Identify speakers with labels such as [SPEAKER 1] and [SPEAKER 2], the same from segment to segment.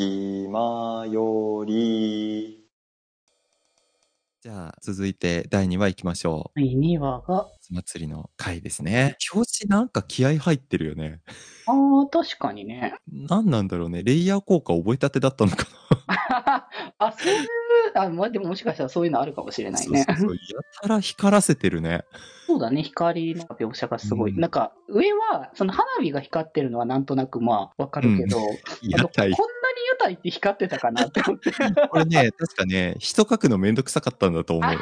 [SPEAKER 1] 気まより。
[SPEAKER 2] じゃあ、続いて第2話行きましょう。
[SPEAKER 3] 第2話が、
[SPEAKER 2] 夏祭りの回ですね。表紙なんか気合入ってるよね。
[SPEAKER 3] ああ、確かにね。
[SPEAKER 2] 何なんだろうね。レイヤー効果覚えたてだったのか
[SPEAKER 3] あ、そういう、あ、まあ、でももしかしたらそういうのあるかもしれ
[SPEAKER 2] な。
[SPEAKER 3] ないね。
[SPEAKER 2] そうそうそうやたら光らせてるね。
[SPEAKER 3] そうだね、光の描写がすごい。
[SPEAKER 2] うん
[SPEAKER 3] なんか、上は、その花火が光ってるのはなんとなくまあ、わかるけど、あ
[SPEAKER 2] 屋
[SPEAKER 3] のこんなに
[SPEAKER 2] 台。
[SPEAKER 3] 屋台って光ってたかなって思って。
[SPEAKER 2] これね、確かね、人書くのめんどくさかったんだと思う。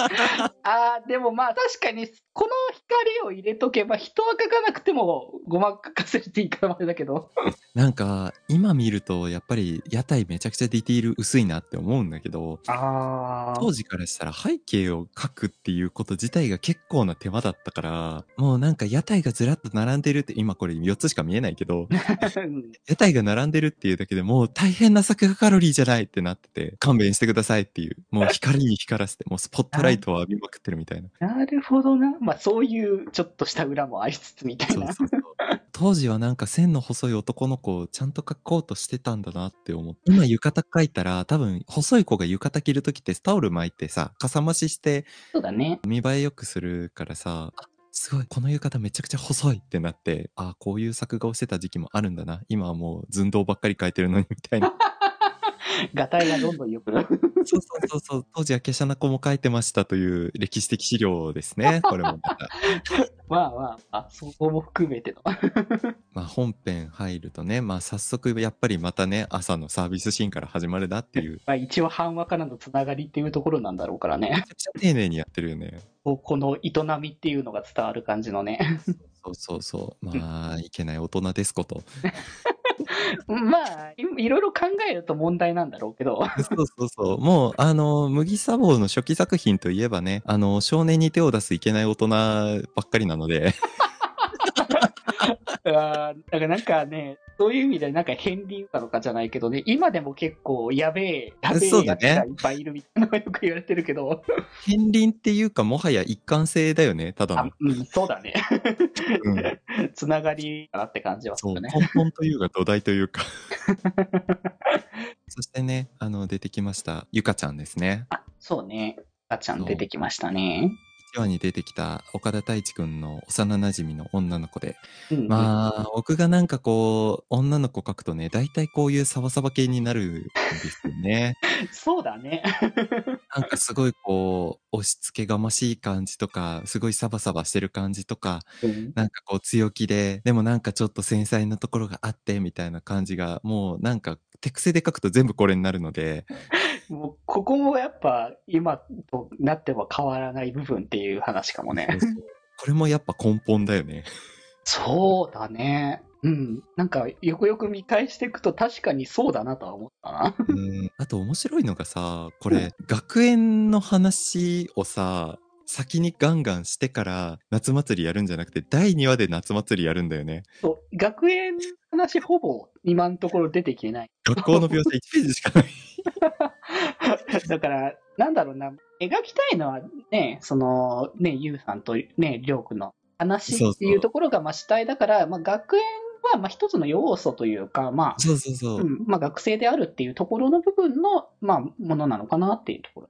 [SPEAKER 3] ああ、でもまあ確かに、この光を入れとけば人は描かなくてもごまかかせていいからあれだけど。
[SPEAKER 2] なんか、今見ると、やっぱり屋台めちゃくちゃディティール薄いなって思うんだけど、
[SPEAKER 3] あ
[SPEAKER 2] 当時からしたら背景を描くっていうこと自体が結構な手間だったから、もうなんか屋台がずらっと並んでるって、今これ4つしか見えないけど、屋台が並んでるっていうだけでもう大変な作画カロリーじゃないってなってて、勘弁してくださいっていう、もう光に光らせて、もうスポットライトを浴びまくってるみたいな。
[SPEAKER 3] なるほどな。まあそういうちょっとした裏もありつつみたいな。
[SPEAKER 2] そうそうそう。当時はなんか線の細い男の子をちゃんと描こうとしてたんだなって思って。今浴衣描いたら多分細い子が浴衣着るときってタオル巻いてさ、かさ増しして
[SPEAKER 3] そうだね。
[SPEAKER 2] 見栄え良くするからさ、あすごい、この浴衣めちゃくちゃ細いってなって、あこういう作画をしてた時期もあるんだな。今はもう寸胴ばっかり描いてるのにみたいな。
[SPEAKER 3] ガタイがどんどん良くなる。
[SPEAKER 2] そうそうそうそう。当時は華奢な子も描いてましたという歴史的資料ですね。これもまた。
[SPEAKER 3] まあまあ、あ、そこも含めての。
[SPEAKER 2] まあ本編入るとね、まあ早速やっぱりまたね、朝のサービスシーンから始まるなっていう、
[SPEAKER 3] まあ一応半話からのつながりっていうところなんだろうからね。
[SPEAKER 2] めちゃくちゃ丁寧にやってるよね。
[SPEAKER 3] ここの営みっていうのが伝わる感じのね。
[SPEAKER 2] そうそうそう。まあ、いけない大人ですこと。
[SPEAKER 3] まあ、いいろいろ考えると問題なんだろうけど。
[SPEAKER 2] そうそうそう。もう、あの、麦砂防の初期作品といえばね、あの、少年に手を出すいけない大人ばっかりなので、
[SPEAKER 3] だからなんかね、そういう意味でなんか片鱗なのかじゃないけどね、今でも結構やべえ、やべえやつがいっぱいいるみたいなのがよく言われてるけど、
[SPEAKER 2] 片鱗っていうか、もはや一貫性だよね、ただの。
[SPEAKER 3] あうん、そうだね。
[SPEAKER 2] うん。
[SPEAKER 3] つながりかなって感じはす
[SPEAKER 2] そう、
[SPEAKER 3] るね。
[SPEAKER 2] 根本というか土台というか。そしてね、あの、出てきました、ゆかちゃんですね。
[SPEAKER 3] あ、そうね。あちゃん出てきましたね。
[SPEAKER 2] 1話に出てきた岡田太一くんの幼馴染の女の子で、
[SPEAKER 3] うん、
[SPEAKER 2] まあ、僕がなんかこう、女の子描くとね、大体こういうサバサバ系になるんですよね。
[SPEAKER 3] そうだね。
[SPEAKER 2] なんかすごいこう、押し付けがましい感じとか、すごいサバサバしてる感じとか、
[SPEAKER 3] うん
[SPEAKER 2] なんかこう強気で、でもなんかちょっと繊細なところがあって、みたいな感じが、もうなんか手癖で描くと全部これになるので、
[SPEAKER 3] もうここもやっぱ今となっては変わらない部分っていう話かもね。
[SPEAKER 2] これもやっぱ根本だよね。
[SPEAKER 3] そうだね。うん。なんかよくよく見返していくと確かにそうだなとは思ったな。
[SPEAKER 2] うん。あと面白いのがさ、これ、学園の話をさ、先にガンガンしてから夏祭りやるんじゃなくて、第2話で夏祭りやるんだよね。
[SPEAKER 3] そう学園の話ほぼ今のところ出てきてない。
[SPEAKER 2] 学校の描写1ページしかない。
[SPEAKER 3] だから、なんだろうな、描きたいのはね、その、ね、ゆうさんとね、りょうくんの話っていうところが、まあ主体だから、まあ学園は、まあ一つの要素というか、まあ、
[SPEAKER 2] そうそうそう。
[SPEAKER 3] うん、まあ学生であるっていうところの部分の、まあ、ものなのかなっていうところ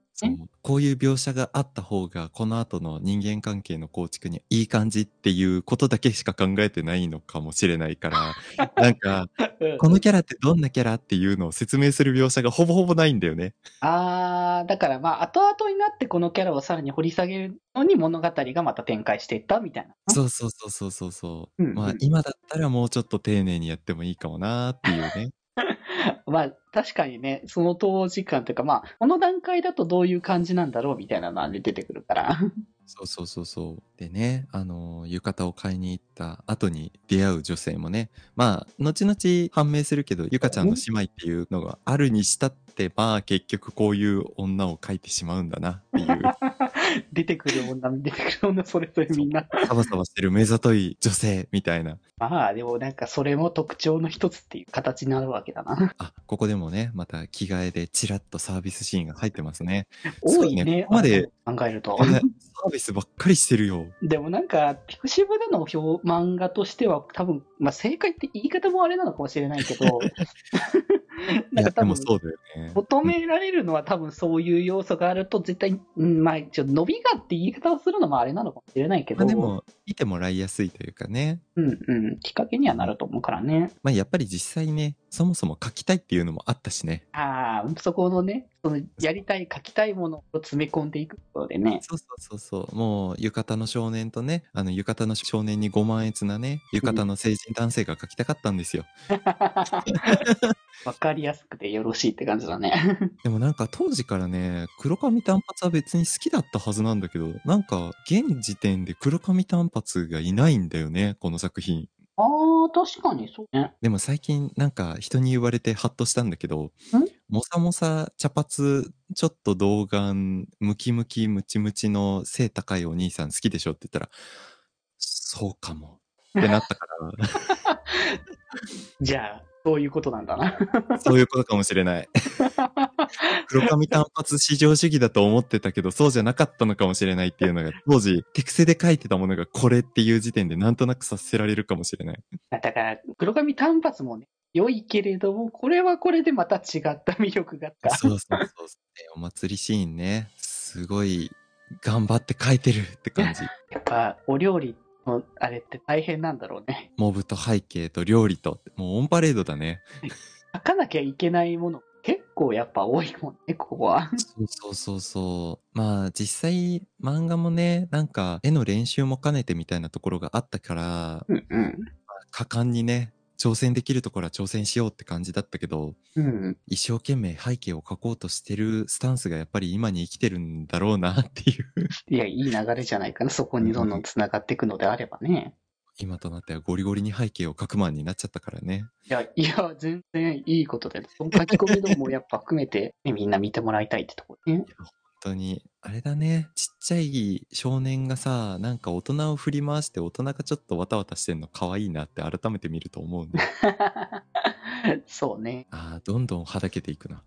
[SPEAKER 2] こういう描写があった方が、この後の人間関係の構築にいい感じっていうことだけしか考えてないのかもしれないから、なんか、
[SPEAKER 3] うん
[SPEAKER 2] このキャラってどんなキャラっていうのを説明する描写がほぼほぼないんだよね。
[SPEAKER 3] あー、だからまあ、後々になってこのキャラをさらに掘り下げるのに物語がまた展開していったみたいな。
[SPEAKER 2] そうそうそうそうそうそう。
[SPEAKER 3] うんうん
[SPEAKER 2] まあ今だったらもうちょっと丁寧にやってもいいかもなーっていうね。
[SPEAKER 3] まあ、確かにね、その当時間というか、まあ、この段階だとどういう感じなんだろうみたいなのは出てくるから。
[SPEAKER 2] そうそうそうそう。でね、あの、浴衣を買いに行った後に出会う女性もね、まあ、後々判明するけど、ゆかちゃんの姉妹っていうのがあるにしたって、まあ結局こういう女を描いてしまうんだなっていう。
[SPEAKER 3] 出てくる女、出てくる女、それぞれみんな。
[SPEAKER 2] サバサバしてる目ざとい女性みたいな。
[SPEAKER 3] まあ、でもなんかそれも特徴の一つっていう形になるわけだな。
[SPEAKER 2] あ、ここでもね、また着替えでチラッとサービスシーンが入ってますね。
[SPEAKER 3] 多いね。
[SPEAKER 2] ねここまで
[SPEAKER 3] 考えると。
[SPEAKER 2] ねサービスばっかりしてるよ。
[SPEAKER 3] でもなんか、ピクシブでの表漫画としては多分、まあ正解って言い方もあれなのかもしれないけど、なんか多分、
[SPEAKER 2] ね。
[SPEAKER 3] 求められるのは多分そういう要素があると絶対、うん、まあ、ちょっと伸びがって言い方をするのもあれなのかもしれないけど、
[SPEAKER 2] まあでも、見てもらいやすいというかね。
[SPEAKER 3] うんうん、きっかけにはなると思うからね。
[SPEAKER 2] まあやっぱり実際ね、そもそも書きたいっていうのもあったしね。
[SPEAKER 3] ああ、そこのね、そのやりたい、書きたいものを詰め込んでいくことでね。
[SPEAKER 2] そうそうそうそう。もう、浴衣の少年とね、あの、浴衣の少年にご満悦なね、浴衣の成人男性が書きたかったんですよ。
[SPEAKER 3] わかりやすくてよろしいって感じだね。
[SPEAKER 2] でもなんか当時からね、黒髪短髪は別に好きだったはずなんだけど、なんか現時点で黒髪短髪がいないんだよね、この作品。
[SPEAKER 3] ああ、確かにそうね。
[SPEAKER 2] でも最近なんか人に言われてハッとしたんだけど、もさもさ茶髪、ちょっと童顔、ムキムキムチムチの背高いお兄さん好きでしょ？って言ったら、そうかも。ってなったから、
[SPEAKER 3] じゃあ、そういうことなんだな。
[SPEAKER 2] そういうことかもしれない。黒髪単発至上主義だと思ってたけど、そうじゃなかったのかもしれないっていうのが、当時、手癖で書いてたものがこれっていう時点でなんとなく察せられるかもしれない。
[SPEAKER 3] だから、黒髪単発もね、良いけれども、これはこれでまた違った魅力があった。
[SPEAKER 2] そうそうそうそう。お祭りシーンね、すごい頑張って書いてるって感じ。
[SPEAKER 3] やっぱ、お料理のあれって大変なんだろうね。
[SPEAKER 2] モブと背景と料理と、もうオンパレードだね。
[SPEAKER 3] 書かなきゃいけないもの、結構やっぱ多いもんね、ここは。
[SPEAKER 2] そうそうそうそう。まあ実際漫画もね、なんか絵の練習も兼ねてみたいなところがあったから、
[SPEAKER 3] うんうん。
[SPEAKER 2] 果敢にね、挑戦できるところは挑戦しようって感じだったけど、
[SPEAKER 3] うん。
[SPEAKER 2] 一生懸命背景を描こうとしてるスタンスがやっぱり今に生きてるんだろうなっていう。
[SPEAKER 3] いや、いい流れじゃないかな。そこにどんどん繋がっていくのであればね。
[SPEAKER 2] 今となってはゴリゴリに背景を描くマンになっちゃったからね。
[SPEAKER 3] いや、いや、全然いいことで、その書き込みのもやっぱ含めて、ね、みんな見てもらいたいってところね。
[SPEAKER 2] 本当に、あれだね、ちっちゃい少年がさ、なんか大人を振り回して大人がちょっとわたわたしてんの可愛いなって改めて見ると思うんで。
[SPEAKER 3] そうね。
[SPEAKER 2] ああ、どんどんはだけていくな。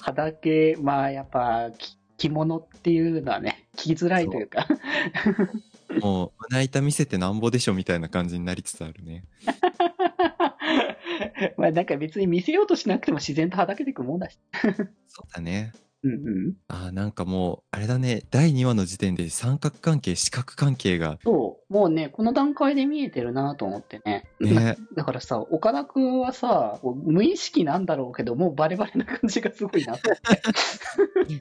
[SPEAKER 3] 肌系、まあやっぱ、き着物っていうのはね、着づらいというか。
[SPEAKER 2] もう、胸板見せてなんぼでしょみたいな感じになりつつあるね。
[SPEAKER 3] まあなんか別に見せようとしなくても自然とはだけていくもんだし。
[SPEAKER 2] そうだね。
[SPEAKER 3] うんうん。
[SPEAKER 2] ああ、なんかもう、あれだね、第2話の時点で三角関係、四角関係が、
[SPEAKER 3] そう、もうね、この段階で見えてるなと思ってね。
[SPEAKER 2] ね、
[SPEAKER 3] だからさ、岡田くんはさ、無意識なんだろうけど、もうバレバレな感じがすごいなと思って。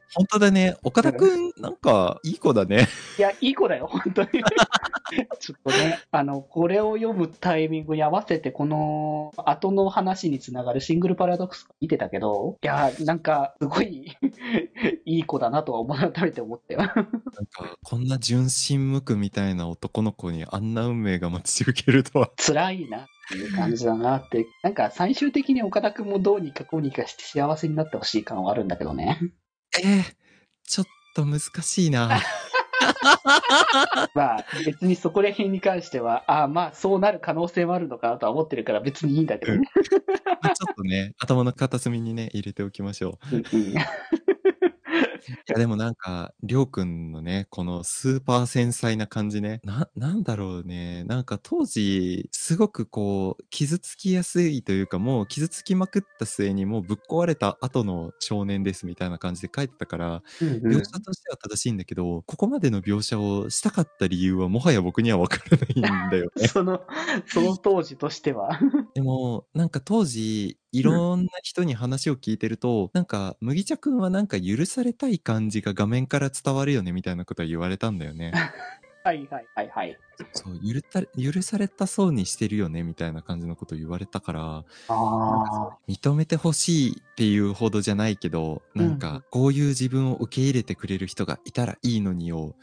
[SPEAKER 2] 本当だね、岡田くん、なんか、いい子だね。
[SPEAKER 3] いや、いい子だよ、本当に。ちょっとね、あの、これを読むタイミングに合わせて、この後の話につながるシングルパラドックス見てたけど、いや、なんか、すごいいい子だなとは改めて思ったよ。
[SPEAKER 2] なんか、こんな純真無垢みたいな男の子にあんな運命が待ち受けるとは。
[SPEAKER 3] 辛いなっていう感じだなって。なんか、最終的に岡田くんもどうにかこうにかして幸せになってほしい感はあるんだけどね。
[SPEAKER 2] えー、ちょっと難しいな。
[SPEAKER 3] まあ、別にそこら辺に関しては、ああ、まあ、そうなる可能性もあるのかなとは思ってるから別にいいんだけどね。
[SPEAKER 2] まあちょっとね、頭の片隅にね、入れておきましょう。やでもなんか、りょうくんのね、このスーパー繊細な感じね。な、なんだろうね。なんか当時、すごくこう、傷つきやすいというか、もう傷つきまくった末にもうぶっ壊れた後の少年ですみたいな感じで書いてたから、
[SPEAKER 3] うんうん
[SPEAKER 2] 描写としては正しいんだけど、ここまでの描写をしたかった理由はもはや僕にはわからないんだよね。
[SPEAKER 3] その、その当時としては。
[SPEAKER 2] でも、なんか当時、いろんな人に話を聞いてると、なんか、麦茶くんはなんか許されたい感じが画面から伝わるよねみたいなことは言われたんだよね。
[SPEAKER 3] はいはいはいはい。
[SPEAKER 2] そう、許た、許されたそうにしてるよねみたいな感じのことを言われたから、か。認めてほしいっていうほどじゃないけど、なん
[SPEAKER 3] うん
[SPEAKER 2] か、こういう自分を受け入れてくれる人がいたらいいのにを、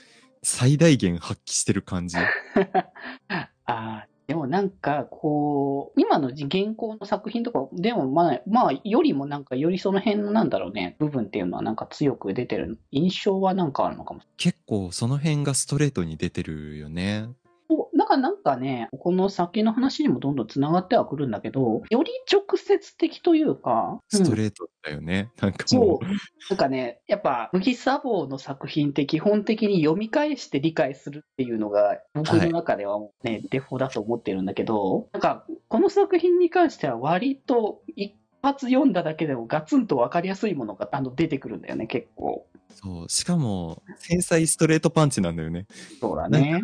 [SPEAKER 2] 最大限発揮してる感じ。
[SPEAKER 3] ああ、でもなんか、こう、今の現行の作品とかでも、まあ、まあ、よりもなんか、よりその辺のなんだろうね、部分っていうのはなんか強く出てる印象はなんかあるのかも
[SPEAKER 2] 結構その辺がストレートに出てるよね。
[SPEAKER 3] そう、だからなんかね、この先の話にもどんどん繋がってはくるんだけど、より直接的というか、
[SPEAKER 2] ストレートだよね。なんか
[SPEAKER 3] そう
[SPEAKER 2] もう。。
[SPEAKER 3] なんかね、やっぱ、麦砂防の作品って基本的に読み返して理解するっていうのが、僕の中ではもうね、デフォだと思ってるんだけど、なんか、この作品に関しては割と一発読んだだけでもガツンとわかりやすいものがあの出てくるんだよね、結構。
[SPEAKER 2] そう。しかも、繊細ストレートパンチなんだよね。
[SPEAKER 3] そうだね。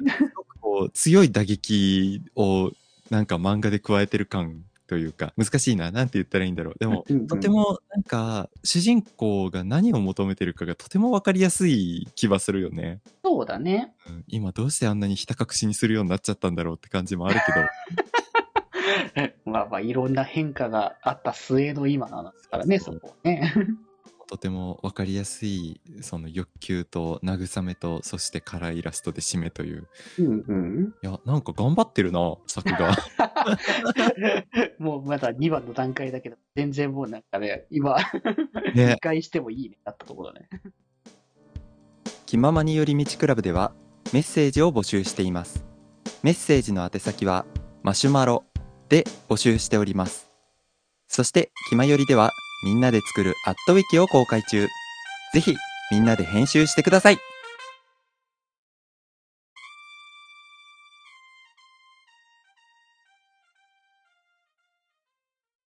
[SPEAKER 2] こう強い打撃をなんか漫画で加えてる感というか、難しいな。なんて言ったらいいんだろう。でも、とてもなんか、主人公が何を求めてるかがとてもわかりやすい気はするよね。
[SPEAKER 3] そうだね。
[SPEAKER 2] うん今どうしてあんなにひた隠しにするようになっちゃったんだろうって感じもあるけど。
[SPEAKER 3] まあまあ、いろんな変化があった末の今なんですからね、そこはね。
[SPEAKER 2] とてもわかりやすい、その欲求と慰めと、そしてカラーイラストで締めという。
[SPEAKER 3] うんうん。
[SPEAKER 2] いや、なんか頑張ってるな、作画。
[SPEAKER 3] もうまだ2番の段階だけど、全然もうなんかね、今、
[SPEAKER 2] ね
[SPEAKER 3] 理解してもいいね、だったところだね。
[SPEAKER 1] 気ままに寄り道クラブではメッセージを募集しています。メッセージの宛先はマシュマロで募集しております。そして、気まよりではみんなで作るアットウィキを公開中。ぜひ、みんなで編集してください。